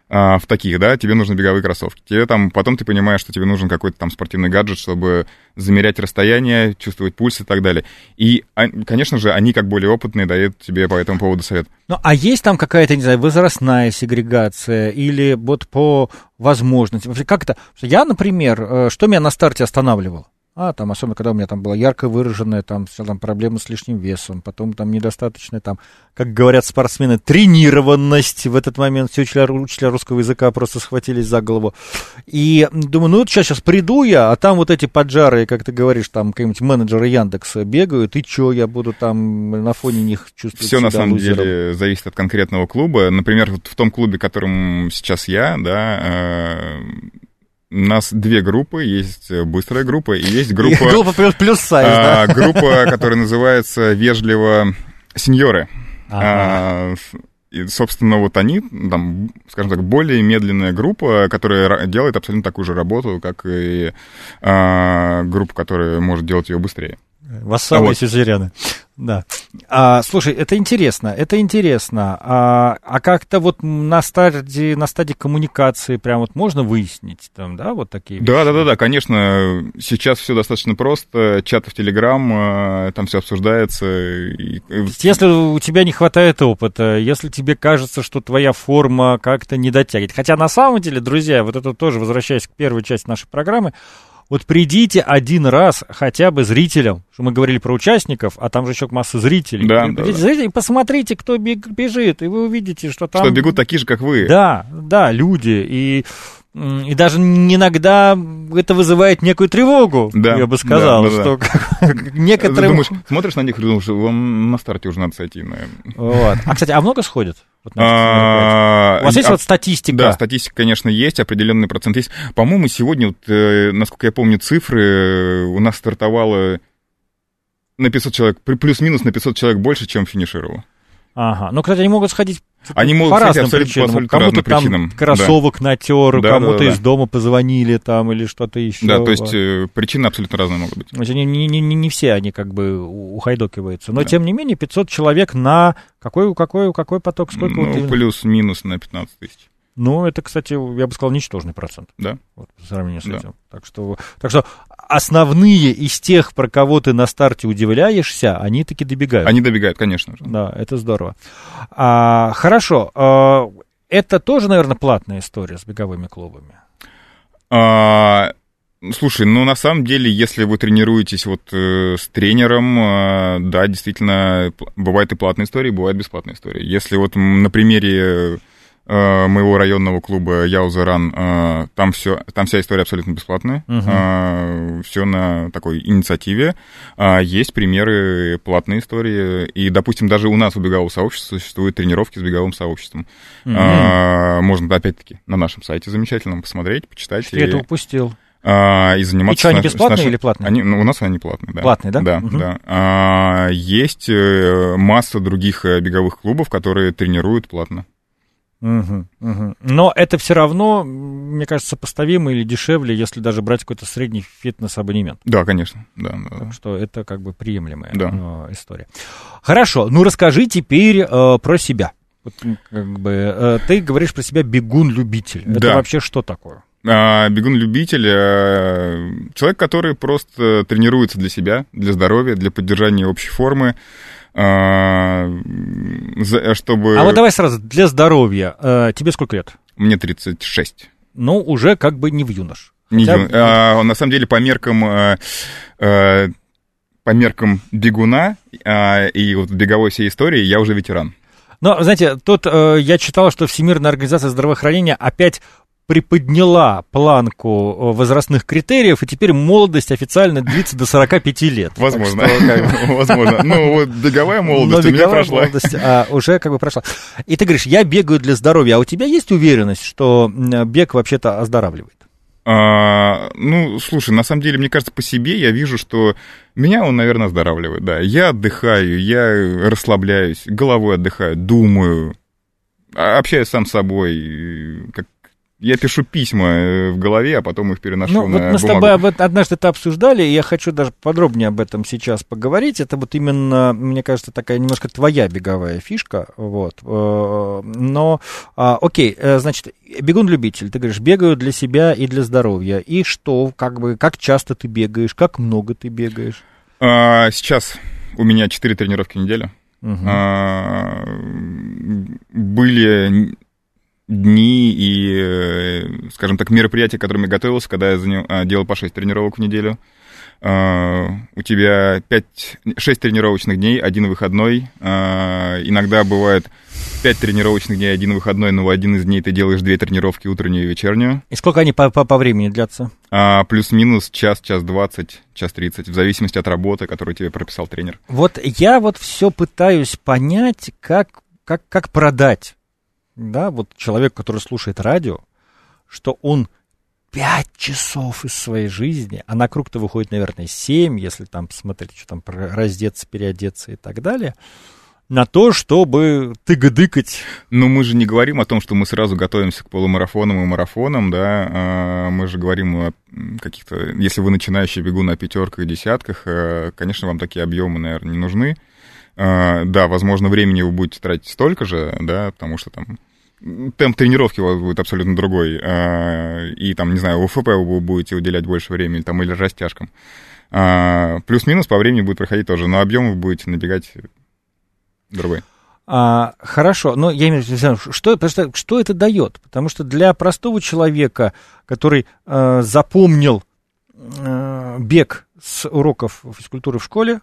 в таких, да, тебе нужны беговые кроссовки. Тебе там, потом ты понимаешь, что тебе нужен какой-то там спортивный гаджет, чтобы замерять расстояние, чувствовать пульс и так далее. И, а, конечно же, они, как более опытные, дают тебе по этому поводу совет. Ну, а есть там какая-то, не знаю, возрастная сегрегация или вот по возможности? Вообще, как это? Я, например, э, что меня на старте останавливало? А, там, особенно, когда у меня там была ярко выраженная там, там проблема с лишним весом, потом там недостаточная, там, как говорят спортсмены, тренированность. В этот момент все учителя, учителя русского языка просто схватились за голову. И думаю, ну вот сейчас, сейчас приду я, а там вот эти поджары, как ты говоришь, там какие-нибудь менеджеры Яндекса бегают, и что, я буду там на фоне них чувствовать Все на самом лузером. деле зависит от конкретного клуба. Например, вот в том клубе, в котором сейчас я, да, э, у нас две группы, есть быстрая группа и есть группа... Группа плюс, сайз, а, да? Группа, которая называется «Вежливо сеньоры». А, и, собственно, вот они, там, скажем так, более медленная группа, которая делает абсолютно такую же работу, как и а, группа, которая может делать ее быстрее. Вассалы а вот. сюзерены. Да. А, слушай, это интересно, это интересно. А, а как-то вот на стадии, на стадии коммуникации прям вот можно выяснить там, да, вот такие Да, вещи? да, да, да, конечно. Сейчас все достаточно просто. Чат в Телеграм, там все обсуждается. И... Если у тебя не хватает опыта, если тебе кажется, что твоя форма как-то не дотягивает. Хотя на самом деле, друзья, вот это тоже, возвращаясь к первой части нашей программы, вот придите один раз хотя бы зрителям, что мы говорили про участников, а там же еще масса зрителей. Да, придите да, зрители, посмотрите, кто бежит, и вы увидите, что там... Что бегут такие же, как вы. Да, да, люди. И и даже иногда это вызывает некую тревогу, да, я бы сказал, да, да, что да. некоторые... Ты думаешь, смотришь на них и думаешь, вам на старте уже надо сойти, наверное. Вот. А, кстати, а много сходят? Вот а, У вас есть а, вот статистика? Да, статистика, конечно, есть, определенный процент есть. По-моему, сегодня, вот, э, насколько я помню цифры, э, у нас стартовало на 500 человек, плюс-минус на 500 человек больше, чем финишировало. Ага. Ну, кстати, они могут сходить они могут по разным абсолютно, причинам. По кому-то там причинам. кроссовок да. натер, да, кому-то да, да, из дома позвонили там или что-то еще. Да, то есть э, причины абсолютно разные могут быть. Значит, не, не, не, не все они как бы ухайдокиваются. Но, да. тем не менее, 500 человек на какой, какой, какой поток? Сколько ну, вот плюс-минус на 15 тысяч. Ну, это, кстати, я бы сказал, ничтожный процент. Да. Вот, по сравнению с да. этим. Так что, так что основные из тех, про кого ты на старте удивляешься, они таки добегают. Они добегают, конечно же. Да, это здорово. А, хорошо. А, это тоже, наверное, платная история с беговыми клубами? А, слушай, ну на самом деле, если вы тренируетесь вот э, с тренером, э, да, действительно, бывают и платные истории, бывают бесплатные истории. Если вот на примере моего районного клуба Яузеран, э, там все, там вся история абсолютно бесплатная, угу. Э, все на такой инициативе. Есть примеры платной истории, и, допустим, даже у нас у бегового сообщества существуют тренировки с беговым сообществом. Угу. Можно, опять-таки, на нашем сайте замечательно посмотреть, почитать. Что и... это упустил? А, и заниматься... И что, они бесплатные нашим... или платные? Они, ну, у нас они платные, да. Платные, да? Да, угу. да. А, есть масса других беговых клубов, которые тренируют платно. Угу, угу. Но это все равно, мне кажется, сопоставимо или дешевле, если даже брать какой-то средний фитнес-абонемент. Да, конечно. Да, да, так что это как бы приемлемая да. э, история. Хорошо, ну расскажи теперь э, про себя. Вот, как бы, э, ты говоришь про себя бегун-любитель. Это да. вообще что такое? А, бегун-любитель, э, человек, который просто тренируется для себя, для здоровья, для поддержания общей формы. А, чтобы... А вот давай сразу, для здоровья. А, тебе сколько лет? Мне 36. Ну, уже как бы не в юнош. Не Хотя... ю... а, на самом деле, по меркам... А, а, по меркам бегуна а, и вот беговой всей истории я уже ветеран. Но, знаете, тут э, я читал, что Всемирная организация здравоохранения опять приподняла планку э, возрастных критериев, и теперь молодость официально длится до 45 лет. Возможно. Что, как. Возможно. Ну, вот беговая молодость Но у меня прошла. молодость а, уже как бы прошла. И ты говоришь, я бегаю для здоровья, а у тебя есть уверенность, что бег вообще-то оздоравливает? А, ну, слушай, на самом деле, мне кажется, по себе я вижу, что меня он, наверное, оздоравливает, да. Я отдыхаю, я расслабляюсь, головой отдыхаю, думаю, общаюсь сам с собой, как я пишу письма э, в голове, а потом их переношу ну, на вот мы с тобой об, однажды это обсуждали, и я хочу даже подробнее об этом сейчас поговорить. Это вот именно, мне кажется, такая немножко твоя беговая фишка, вот. Э, но, а, окей, э, значит, бегун-любитель, ты говоришь, бегаю для себя и для здоровья. И что, как бы, как часто ты бегаешь, как много ты бегаешь? А, сейчас у меня 4 тренировки в неделю. Угу. А, были дни и, э, скажем так, мероприятия, к которым я готовился, когда я занял, а, делал по 6 тренировок в неделю. Uh, у тебя 5, 6 тренировочных дней, один выходной. Uh, иногда бывает 5 тренировочных дней, один выходной, но в один из дней ты делаешь две тренировки, утреннюю и вечернюю. И сколько они по, по, по времени длятся? Uh, плюс-минус час, час двадцать, час тридцать, в зависимости от работы, которую тебе прописал тренер. Вот я вот все пытаюсь понять, как, как, как продать да, вот человек, который слушает радио, что он пять часов из своей жизни, а на круг-то выходит, наверное, семь, если там посмотреть, что там, раздеться, переодеться и так далее, на то, чтобы тыгадыкать. Но мы же не говорим о том, что мы сразу готовимся к полумарафонам и марафонам, да, а, мы же говорим о каких-то, если вы начинающий бегун на пятерках и десятках, э, конечно, вам такие объемы, наверное, не нужны. А, да, возможно, времени вы будете тратить столько же, да, потому что там темп тренировки у вас будет абсолютно другой, а, и там, не знаю, УФП вы будете уделять больше времени, там, или растяжкам. А, плюс-минус по времени будет проходить тоже, но объем вы будете набегать другой. А, хорошо, но я имею в виду, что, что, что это дает? Потому что для простого человека, который э, запомнил э, бег с уроков физкультуры в школе,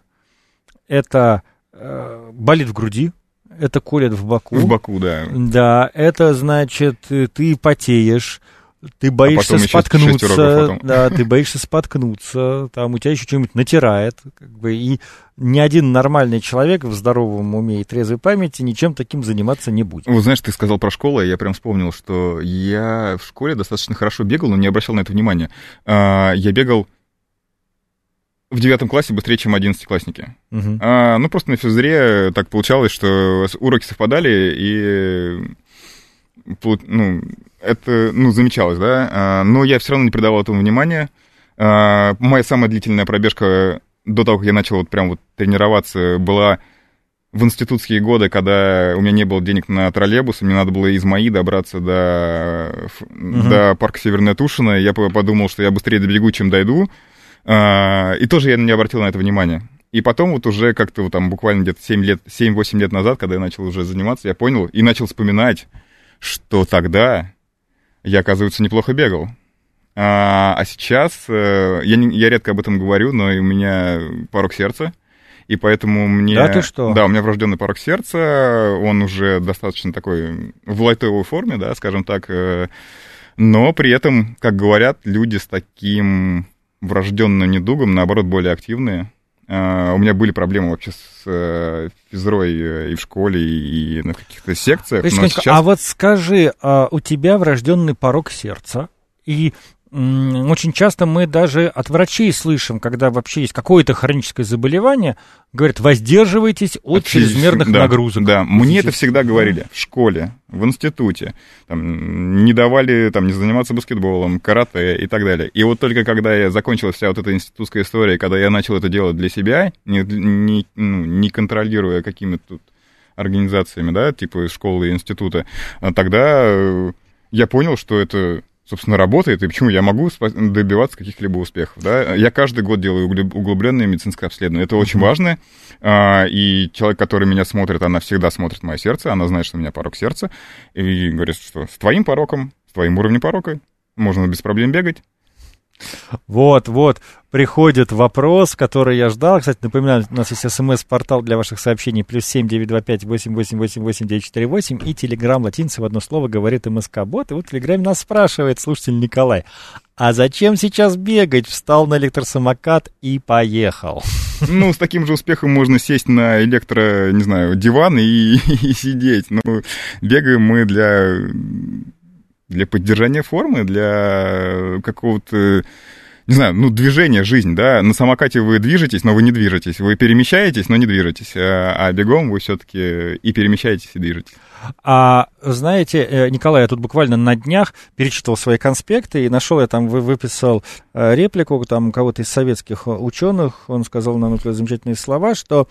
это э, болит в груди, это колет в боку. В боку, да. Да, это значит, ты потеешь, ты боишься а споткнуться, да, ты боишься споткнуться, там у тебя еще что-нибудь натирает, как бы, и ни один нормальный человек в здоровом уме и трезвой памяти ничем таким заниматься не будет. Вот знаешь, ты сказал про школу, и я прям вспомнил, что я в школе достаточно хорошо бегал, но не обращал на это внимания. А, я бегал в девятом классе быстрее, чем одиннадцатиклассники. Угу. А, ну, просто на физре так получалось, что уроки совпадали, и ну, это ну, замечалось, да. А, но я все равно не придавал этому внимания. А, моя самая длительная пробежка до того, как я начал вот прям вот тренироваться, была в институтские годы, когда у меня не было денег на троллейбус, мне надо было из МАИ добраться до, угу. до парка Северная Тушина. Я подумал, что я быстрее добегу, чем дойду. А, и тоже я не обратил на это внимания. И потом вот уже как-то вот там буквально где-то 7 лет, 7-8 лет назад, когда я начал уже заниматься, я понял и начал вспоминать, что тогда я, оказывается, неплохо бегал. А, а сейчас, э, я, не, я редко об этом говорю, но у меня порог сердца, и поэтому мне... Да, ты что? Да, у меня врожденный порог сердца, он уже достаточно такой в лайтовой форме, да, скажем так, э, но при этом, как говорят, люди с таким врожденным недугом, наоборот, более активные. Uh, у меня были проблемы вообще с uh, физрой uh, и в школе, и, и на каких-то секциях. но сейчас... А вот скажи, а у тебя врожденный порог сердца, и очень часто мы даже от врачей слышим, когда вообще есть какое-то хроническое заболевание, говорят, воздерживайтесь от, от чрезмерных да, нагрузок. Да, мне это всегда говорили в школе, в институте. Там, не давали там, не заниматься баскетболом, карате и так далее. И вот только когда я закончила вся вот эта институтская история, когда я начал это делать для себя, не, не, ну, не контролируя какими-то организациями, да, типа школы и института, а тогда э, я понял, что это собственно, работает, и почему я могу добиваться каких-либо успехов. Да? Я каждый год делаю углубленное медицинское обследование. Это очень важно. А, и человек, который меня смотрит, она всегда смотрит мое сердце, она знает, что у меня порог сердца, и говорит, что с твоим пороком, с твоим уровнем порока можно без проблем бегать. Вот, вот, приходит вопрос, который я ждал. Кстати, напоминаю, у нас есть смс-портал для ваших сообщений, плюс семь девять два пять восемь восемь восемь восемь девять четыре восемь, и телеграмм латинцы в одно слово говорит МСК-бот. И вот в телеграме нас спрашивает слушатель Николай, а зачем сейчас бегать? Встал на электросамокат и поехал. Ну, с таким же успехом можно сесть на электро, не знаю, диван и, и сидеть. Ну, бегаем мы для для поддержания формы, для какого-то не знаю, ну, движение, жизнь, да, на самокате вы движетесь, но вы не движетесь, вы перемещаетесь, но не движетесь, а, а бегом вы все-таки и перемещаетесь, и движетесь. А знаете, э, Николай, я тут буквально на днях перечитывал свои конспекты и нашел, я там выписал э, реплику там кого-то из советских ученых, он сказал нам замечательные слова, что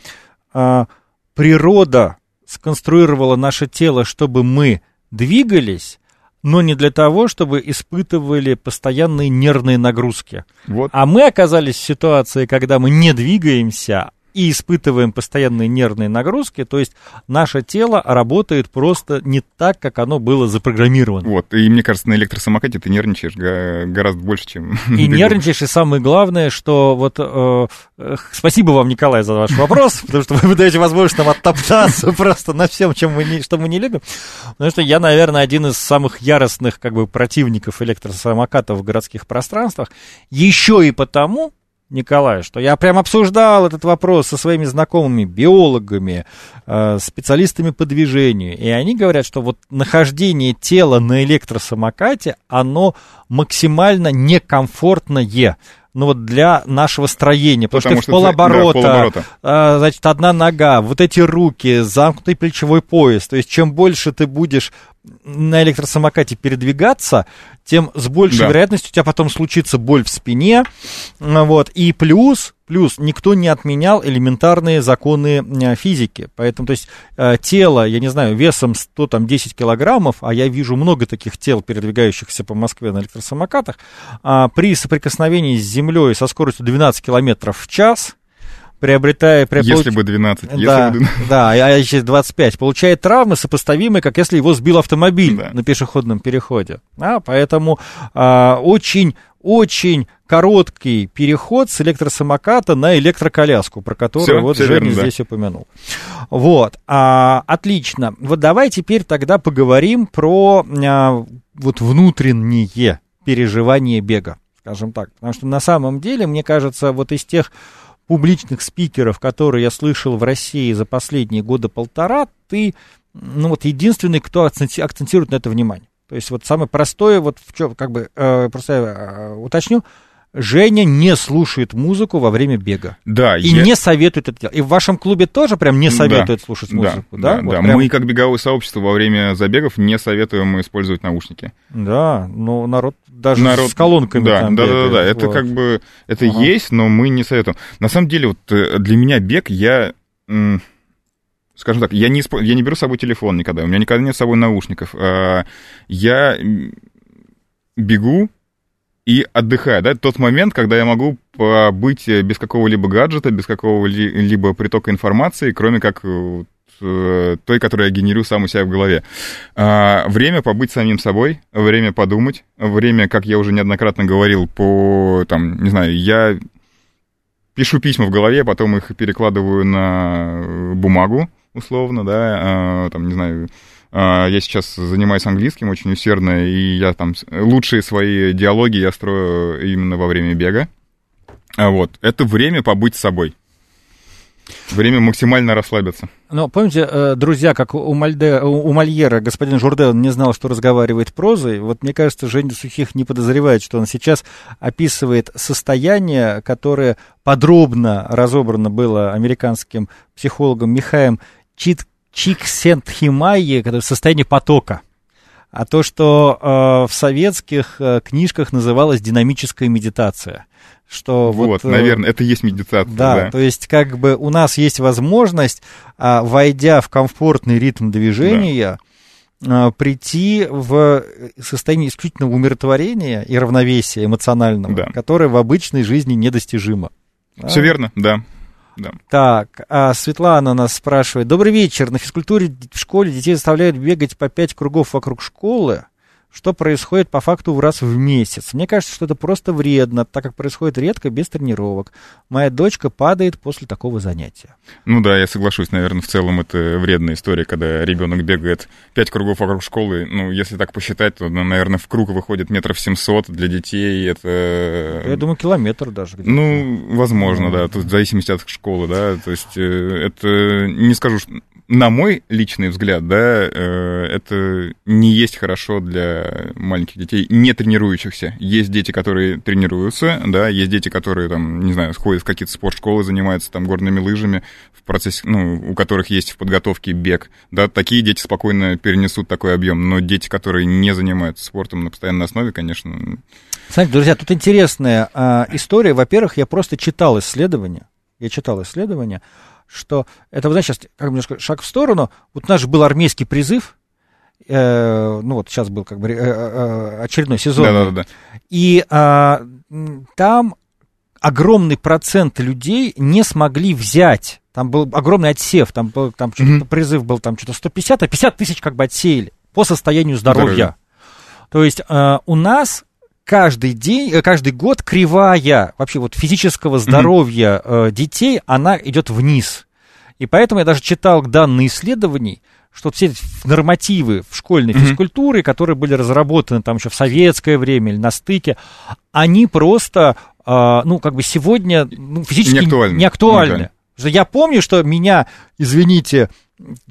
а, природа сконструировала наше тело, чтобы мы двигались, но не для того, чтобы испытывали постоянные нервные нагрузки. Вот. А мы оказались в ситуации, когда мы не двигаемся, и испытываем постоянные нервные нагрузки, то есть наше тело работает просто не так, как оно было запрограммировано. Вот, и мне кажется, на электросамокате ты нервничаешь гораздо больше, чем... И нервничаешь, и самое главное, что вот... Э, э, спасибо вам, Николай, за ваш вопрос, потому что вы даете возможность нам оттоптаться просто на всем, чем мы не, что мы не любим. Потому что я, наверное, один из самых яростных как бы противников электросамокатов в городских пространствах. Еще и потому, Николай, что я прям обсуждал этот вопрос со своими знакомыми биологами, э, специалистами по движению, и они говорят, что вот нахождение тела на электросамокате, оно максимально некомфортное ну вот для нашего строения, потому, потому что, что полоборота, да, полоборота. А, значит, одна нога, вот эти руки, замкнутый плечевой пояс, то есть чем больше ты будешь на электросамокате передвигаться, тем с большей да. вероятностью у тебя потом случится боль в спине, вот, и плюс Плюс никто не отменял элементарные законы э, физики. Поэтому, то есть, э, тело, я не знаю, весом 110 килограммов, а я вижу много таких тел, передвигающихся по Москве на электросамокатах, а при соприкосновении с землей со скоростью 12 километров в час, приобретая... При... Если бы 12. Да, если бы... да, а сейчас 25. Получает травмы, сопоставимые, как если его сбил автомобиль да. на пешеходном переходе. А, поэтому а, очень очень короткий переход с электросамоката на электроколяску, про которую все, вот все Женя верно, здесь да. упомянул. Вот, а, отлично. Вот давай теперь тогда поговорим про а, вот внутреннее переживание бега, скажем так. Потому что на самом деле, мне кажется, вот из тех публичных спикеров, которые я слышал в России за последние года полтора, ты, ну вот, единственный, кто акцентирует на это внимание. То есть вот самое простое, вот в чем, как бы, э, просто э, уточню, Женя не слушает музыку во время бега. Да. И я... не советует это делать. И в вашем клубе тоже прям не советует да, слушать музыку, да? Да, да. Вот да. Прям... Мы как беговое сообщество во время забегов не советуем использовать наушники. Да, но народ даже народ... с колонками да, там да, бегает. Да, да, да, это вот. как бы, это ага. есть, но мы не советуем. На самом деле, вот э, для меня бег, я скажем так, я не, я не беру с собой телефон никогда, у меня никогда нет с собой наушников. А, я бегу и отдыхаю, да, тот момент, когда я могу быть без какого-либо гаджета, без какого-либо притока информации, кроме как э, той, которую я генерю сам у себя в голове. А, время побыть самим собой, время подумать, время, как я уже неоднократно говорил, по, там, не знаю, я пишу письма в голове, потом их перекладываю на бумагу, условно, да, а, там, не знаю, я сейчас занимаюсь английским очень усердно, и я там лучшие свои диалоги я строю именно во время бега. А вот, это время побыть собой. Время максимально расслабиться. Ну, помните, э, друзья, как у, Мальде, у Мольера господин Журдел не знал, что разговаривает прозой. Вот мне кажется, Женя Сухих не подозревает, что он сейчас описывает состояние, которое подробно разобрано было американским психологом Михаем Чит, Чиксентхимайи, это состояние потока. А то, что э, в советских э, книжках называлось динамическая медитация. Что вот, вот э, наверное, это и есть медитация. Да, да, то есть как бы у нас есть возможность, э, войдя в комфортный ритм движения, да. э, прийти в состояние исключительного умиротворения и равновесия эмоционального, да. которое в обычной жизни недостижимо. Все да? верно, да. Да. Так, а Светлана нас спрашивает. Добрый вечер. На физкультуре в школе детей заставляют бегать по пять кругов вокруг школы что происходит по факту в раз в месяц. Мне кажется, что это просто вредно, так как происходит редко, без тренировок. Моя дочка падает после такого занятия. Ну да, я соглашусь, наверное, в целом это вредная история, когда ребенок бегает пять кругов вокруг школы. Ну, если так посчитать, то, ну, наверное, в круг выходит метров 700 для детей. Это... Я думаю, километр даже. Ну, возможно, ну, да, тут в зависимости от школы, да. То есть э, это, не скажу, на мой личный взгляд, да, э, это не есть хорошо для маленьких детей, не тренирующихся. Есть дети, которые тренируются, да, есть дети, которые там, не знаю, ходят в какие-то спортшколы, занимаются там горными лыжами, в процессе, ну, у которых есть в подготовке бег, да, такие дети спокойно перенесут такой объем, но дети, которые не занимаются спортом на постоянной основе, конечно... Смотрите, друзья, тут интересная а, история. Во-первых, я просто читал исследования, я читал исследования, что это, вы знаете, сейчас как немножко шаг в сторону. Вот у нас же был армейский призыв, э, ну вот сейчас был как бы э, э, очередной сезон. Да-да-да. И э, там огромный процент людей не смогли взять. Там был огромный отсев, там, был, там mm-hmm. призыв был там что-то 150, а 50 тысяч как бы отсеяли по состоянию здоровья. Здоровье. То есть э, у нас каждый день, э, каждый год кривая вообще вот физического здоровья mm-hmm. детей, она идет вниз. И поэтому я даже читал данные исследований, что все нормативы в школьной mm-hmm. физкультуре, которые были разработаны там еще в советское время или на стыке, они просто, э, ну, как бы сегодня ну, физически не актуальны. Не актуальны. Я помню, что меня, извините,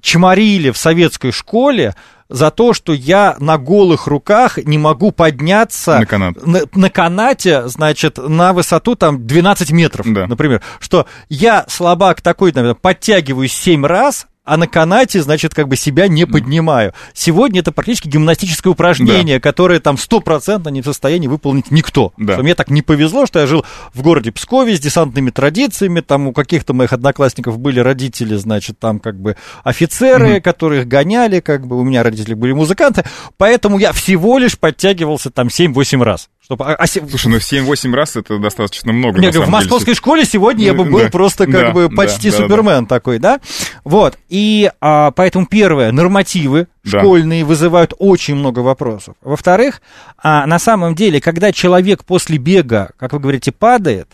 чморили в советской школе за то, что я на голых руках не могу подняться на, канат. на, на канате, значит, на высоту там 12 метров, да. например. Что я слабак такой, наверное, подтягиваюсь 7 раз, а на канате, значит, как бы себя не поднимаю. Сегодня это практически гимнастическое упражнение, да. которое там стопроцентно не в состоянии выполнить никто. Да. Мне так не повезло, что я жил в городе Пскове с десантными традициями, там у каких-то моих одноклассников были родители, значит, там как бы офицеры, угу. которых гоняли, как бы у меня родители были музыканты, поэтому я всего лишь подтягивался там 7-8 раз. Чтобы, а, а, Слушай, ну 7-8 раз это достаточно много. Нет, в московской деле. школе сегодня я бы был да, просто как да, бы почти да, супермен да. такой, да? Вот. И а, поэтому первое, нормативы да. школьные вызывают очень много вопросов. Во-вторых, а, на самом деле, когда человек после бега, как вы говорите, падает,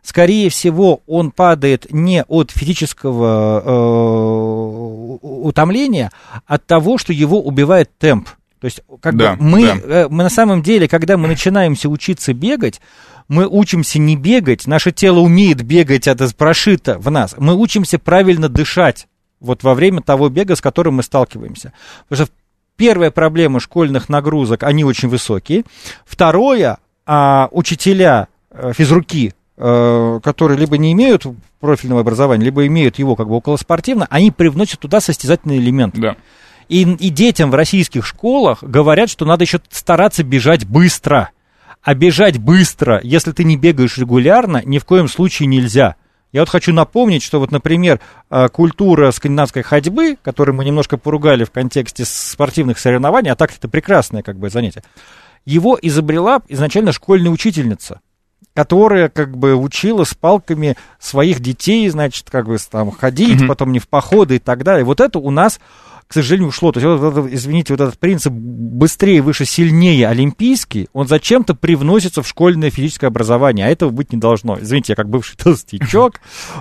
скорее всего, он падает не от физического э, утомления, а от того, что его убивает темп. То есть, как да, бы мы, да. Э, мы на самом деле, когда мы начинаемся учиться бегать, мы учимся не бегать, наше тело умеет бегать, это прошито в нас. Мы учимся правильно дышать вот во время того бега, с которым мы сталкиваемся. Потому что первая проблема школьных нагрузок, они очень высокие. Второе, а, учителя э, физруки, э, которые либо не имеют профильного образования, либо имеют его как бы околоспортивно, они привносят туда состязательный элемент. Да. И, и детям в российских школах говорят, что надо еще стараться бежать быстро. А бежать быстро, если ты не бегаешь регулярно, ни в коем случае нельзя. Я вот хочу напомнить, что вот, например, а, культура скандинавской ходьбы, которую мы немножко поругали в контексте спортивных соревнований, а так это прекрасное как бы занятие, его изобрела изначально школьная учительница, которая как бы учила с палками своих детей, значит, как бы там ходить, mm-hmm. потом не в походы и так далее. Вот это у нас к сожалению, ушло. То есть, вот, извините, вот этот принцип быстрее, выше, сильнее олимпийский, он зачем-то привносится в школьное физическое образование, а этого быть не должно. Извините, я как бывший толстячок.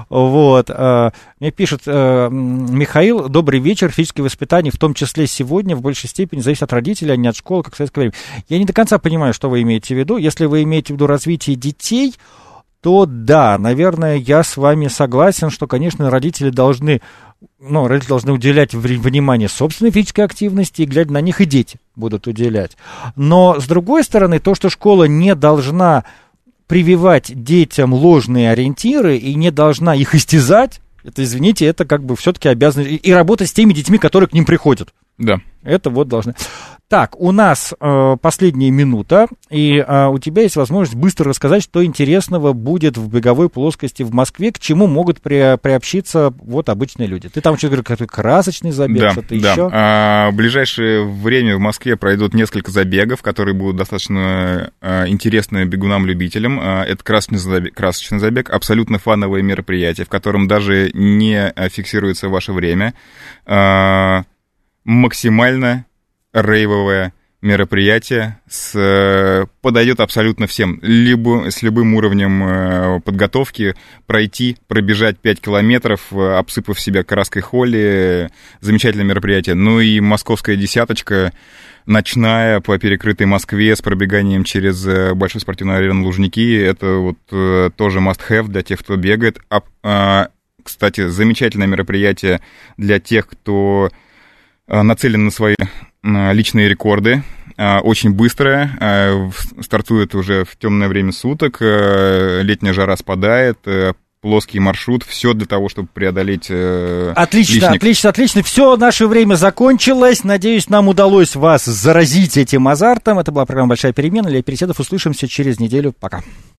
Вот. Э, мне пишет э, Михаил, добрый вечер, физическое воспитание, в том числе сегодня, в большей степени зависит от родителей, а не от школы, как в советское время. Я не до конца понимаю, что вы имеете в виду. Если вы имеете в виду развитие детей, то да, наверное, я с вами согласен, что, конечно, родители должны ну, родители должны уделять внимание собственной физической активности, и глядя на них и дети будут уделять. Но, с другой стороны, то, что школа не должна прививать детям ложные ориентиры и не должна их истязать, это, извините, это как бы все-таки обязанность. И, и работать с теми детьми, которые к ним приходят. Да. Это вот должны. Так, у нас э, последняя минута, и э, у тебя есть возможность быстро рассказать, что интересного будет в беговой плоскости в Москве, к чему могут при, приобщиться вот обычные люди. Ты там что-то говоришь, какой красочный забег, да, что-то да. еще? А, в ближайшее время в Москве пройдут несколько забегов, которые будут достаточно а, интересны бегунам-любителям. А, это красочный забег, красочный забег, абсолютно фановое мероприятие, в котором даже не фиксируется ваше время. А, максимально рейвовое мероприятие с, э, подойдет абсолютно всем, либо с любым уровнем э, подготовки пройти, пробежать 5 километров, э, обсыпав себя краской холли, замечательное мероприятие. Ну и московская десяточка, ночная по перекрытой Москве с пробеганием через большой спортивный арену Лужники, это вот тоже must-have для тех, кто бегает. А, Кстати, замечательное мероприятие для тех, кто нацелен на свои личные рекорды. Очень быстрое, стартует уже в темное время суток, летняя жара спадает, плоский маршрут, все для того, чтобы преодолеть э, Отлично, лишник. отлично, отлично. Все, наше время закончилось. Надеюсь, нам удалось вас заразить этим азартом. Это была программа «Большая перемена». Илья Переседов. Услышимся через неделю. Пока.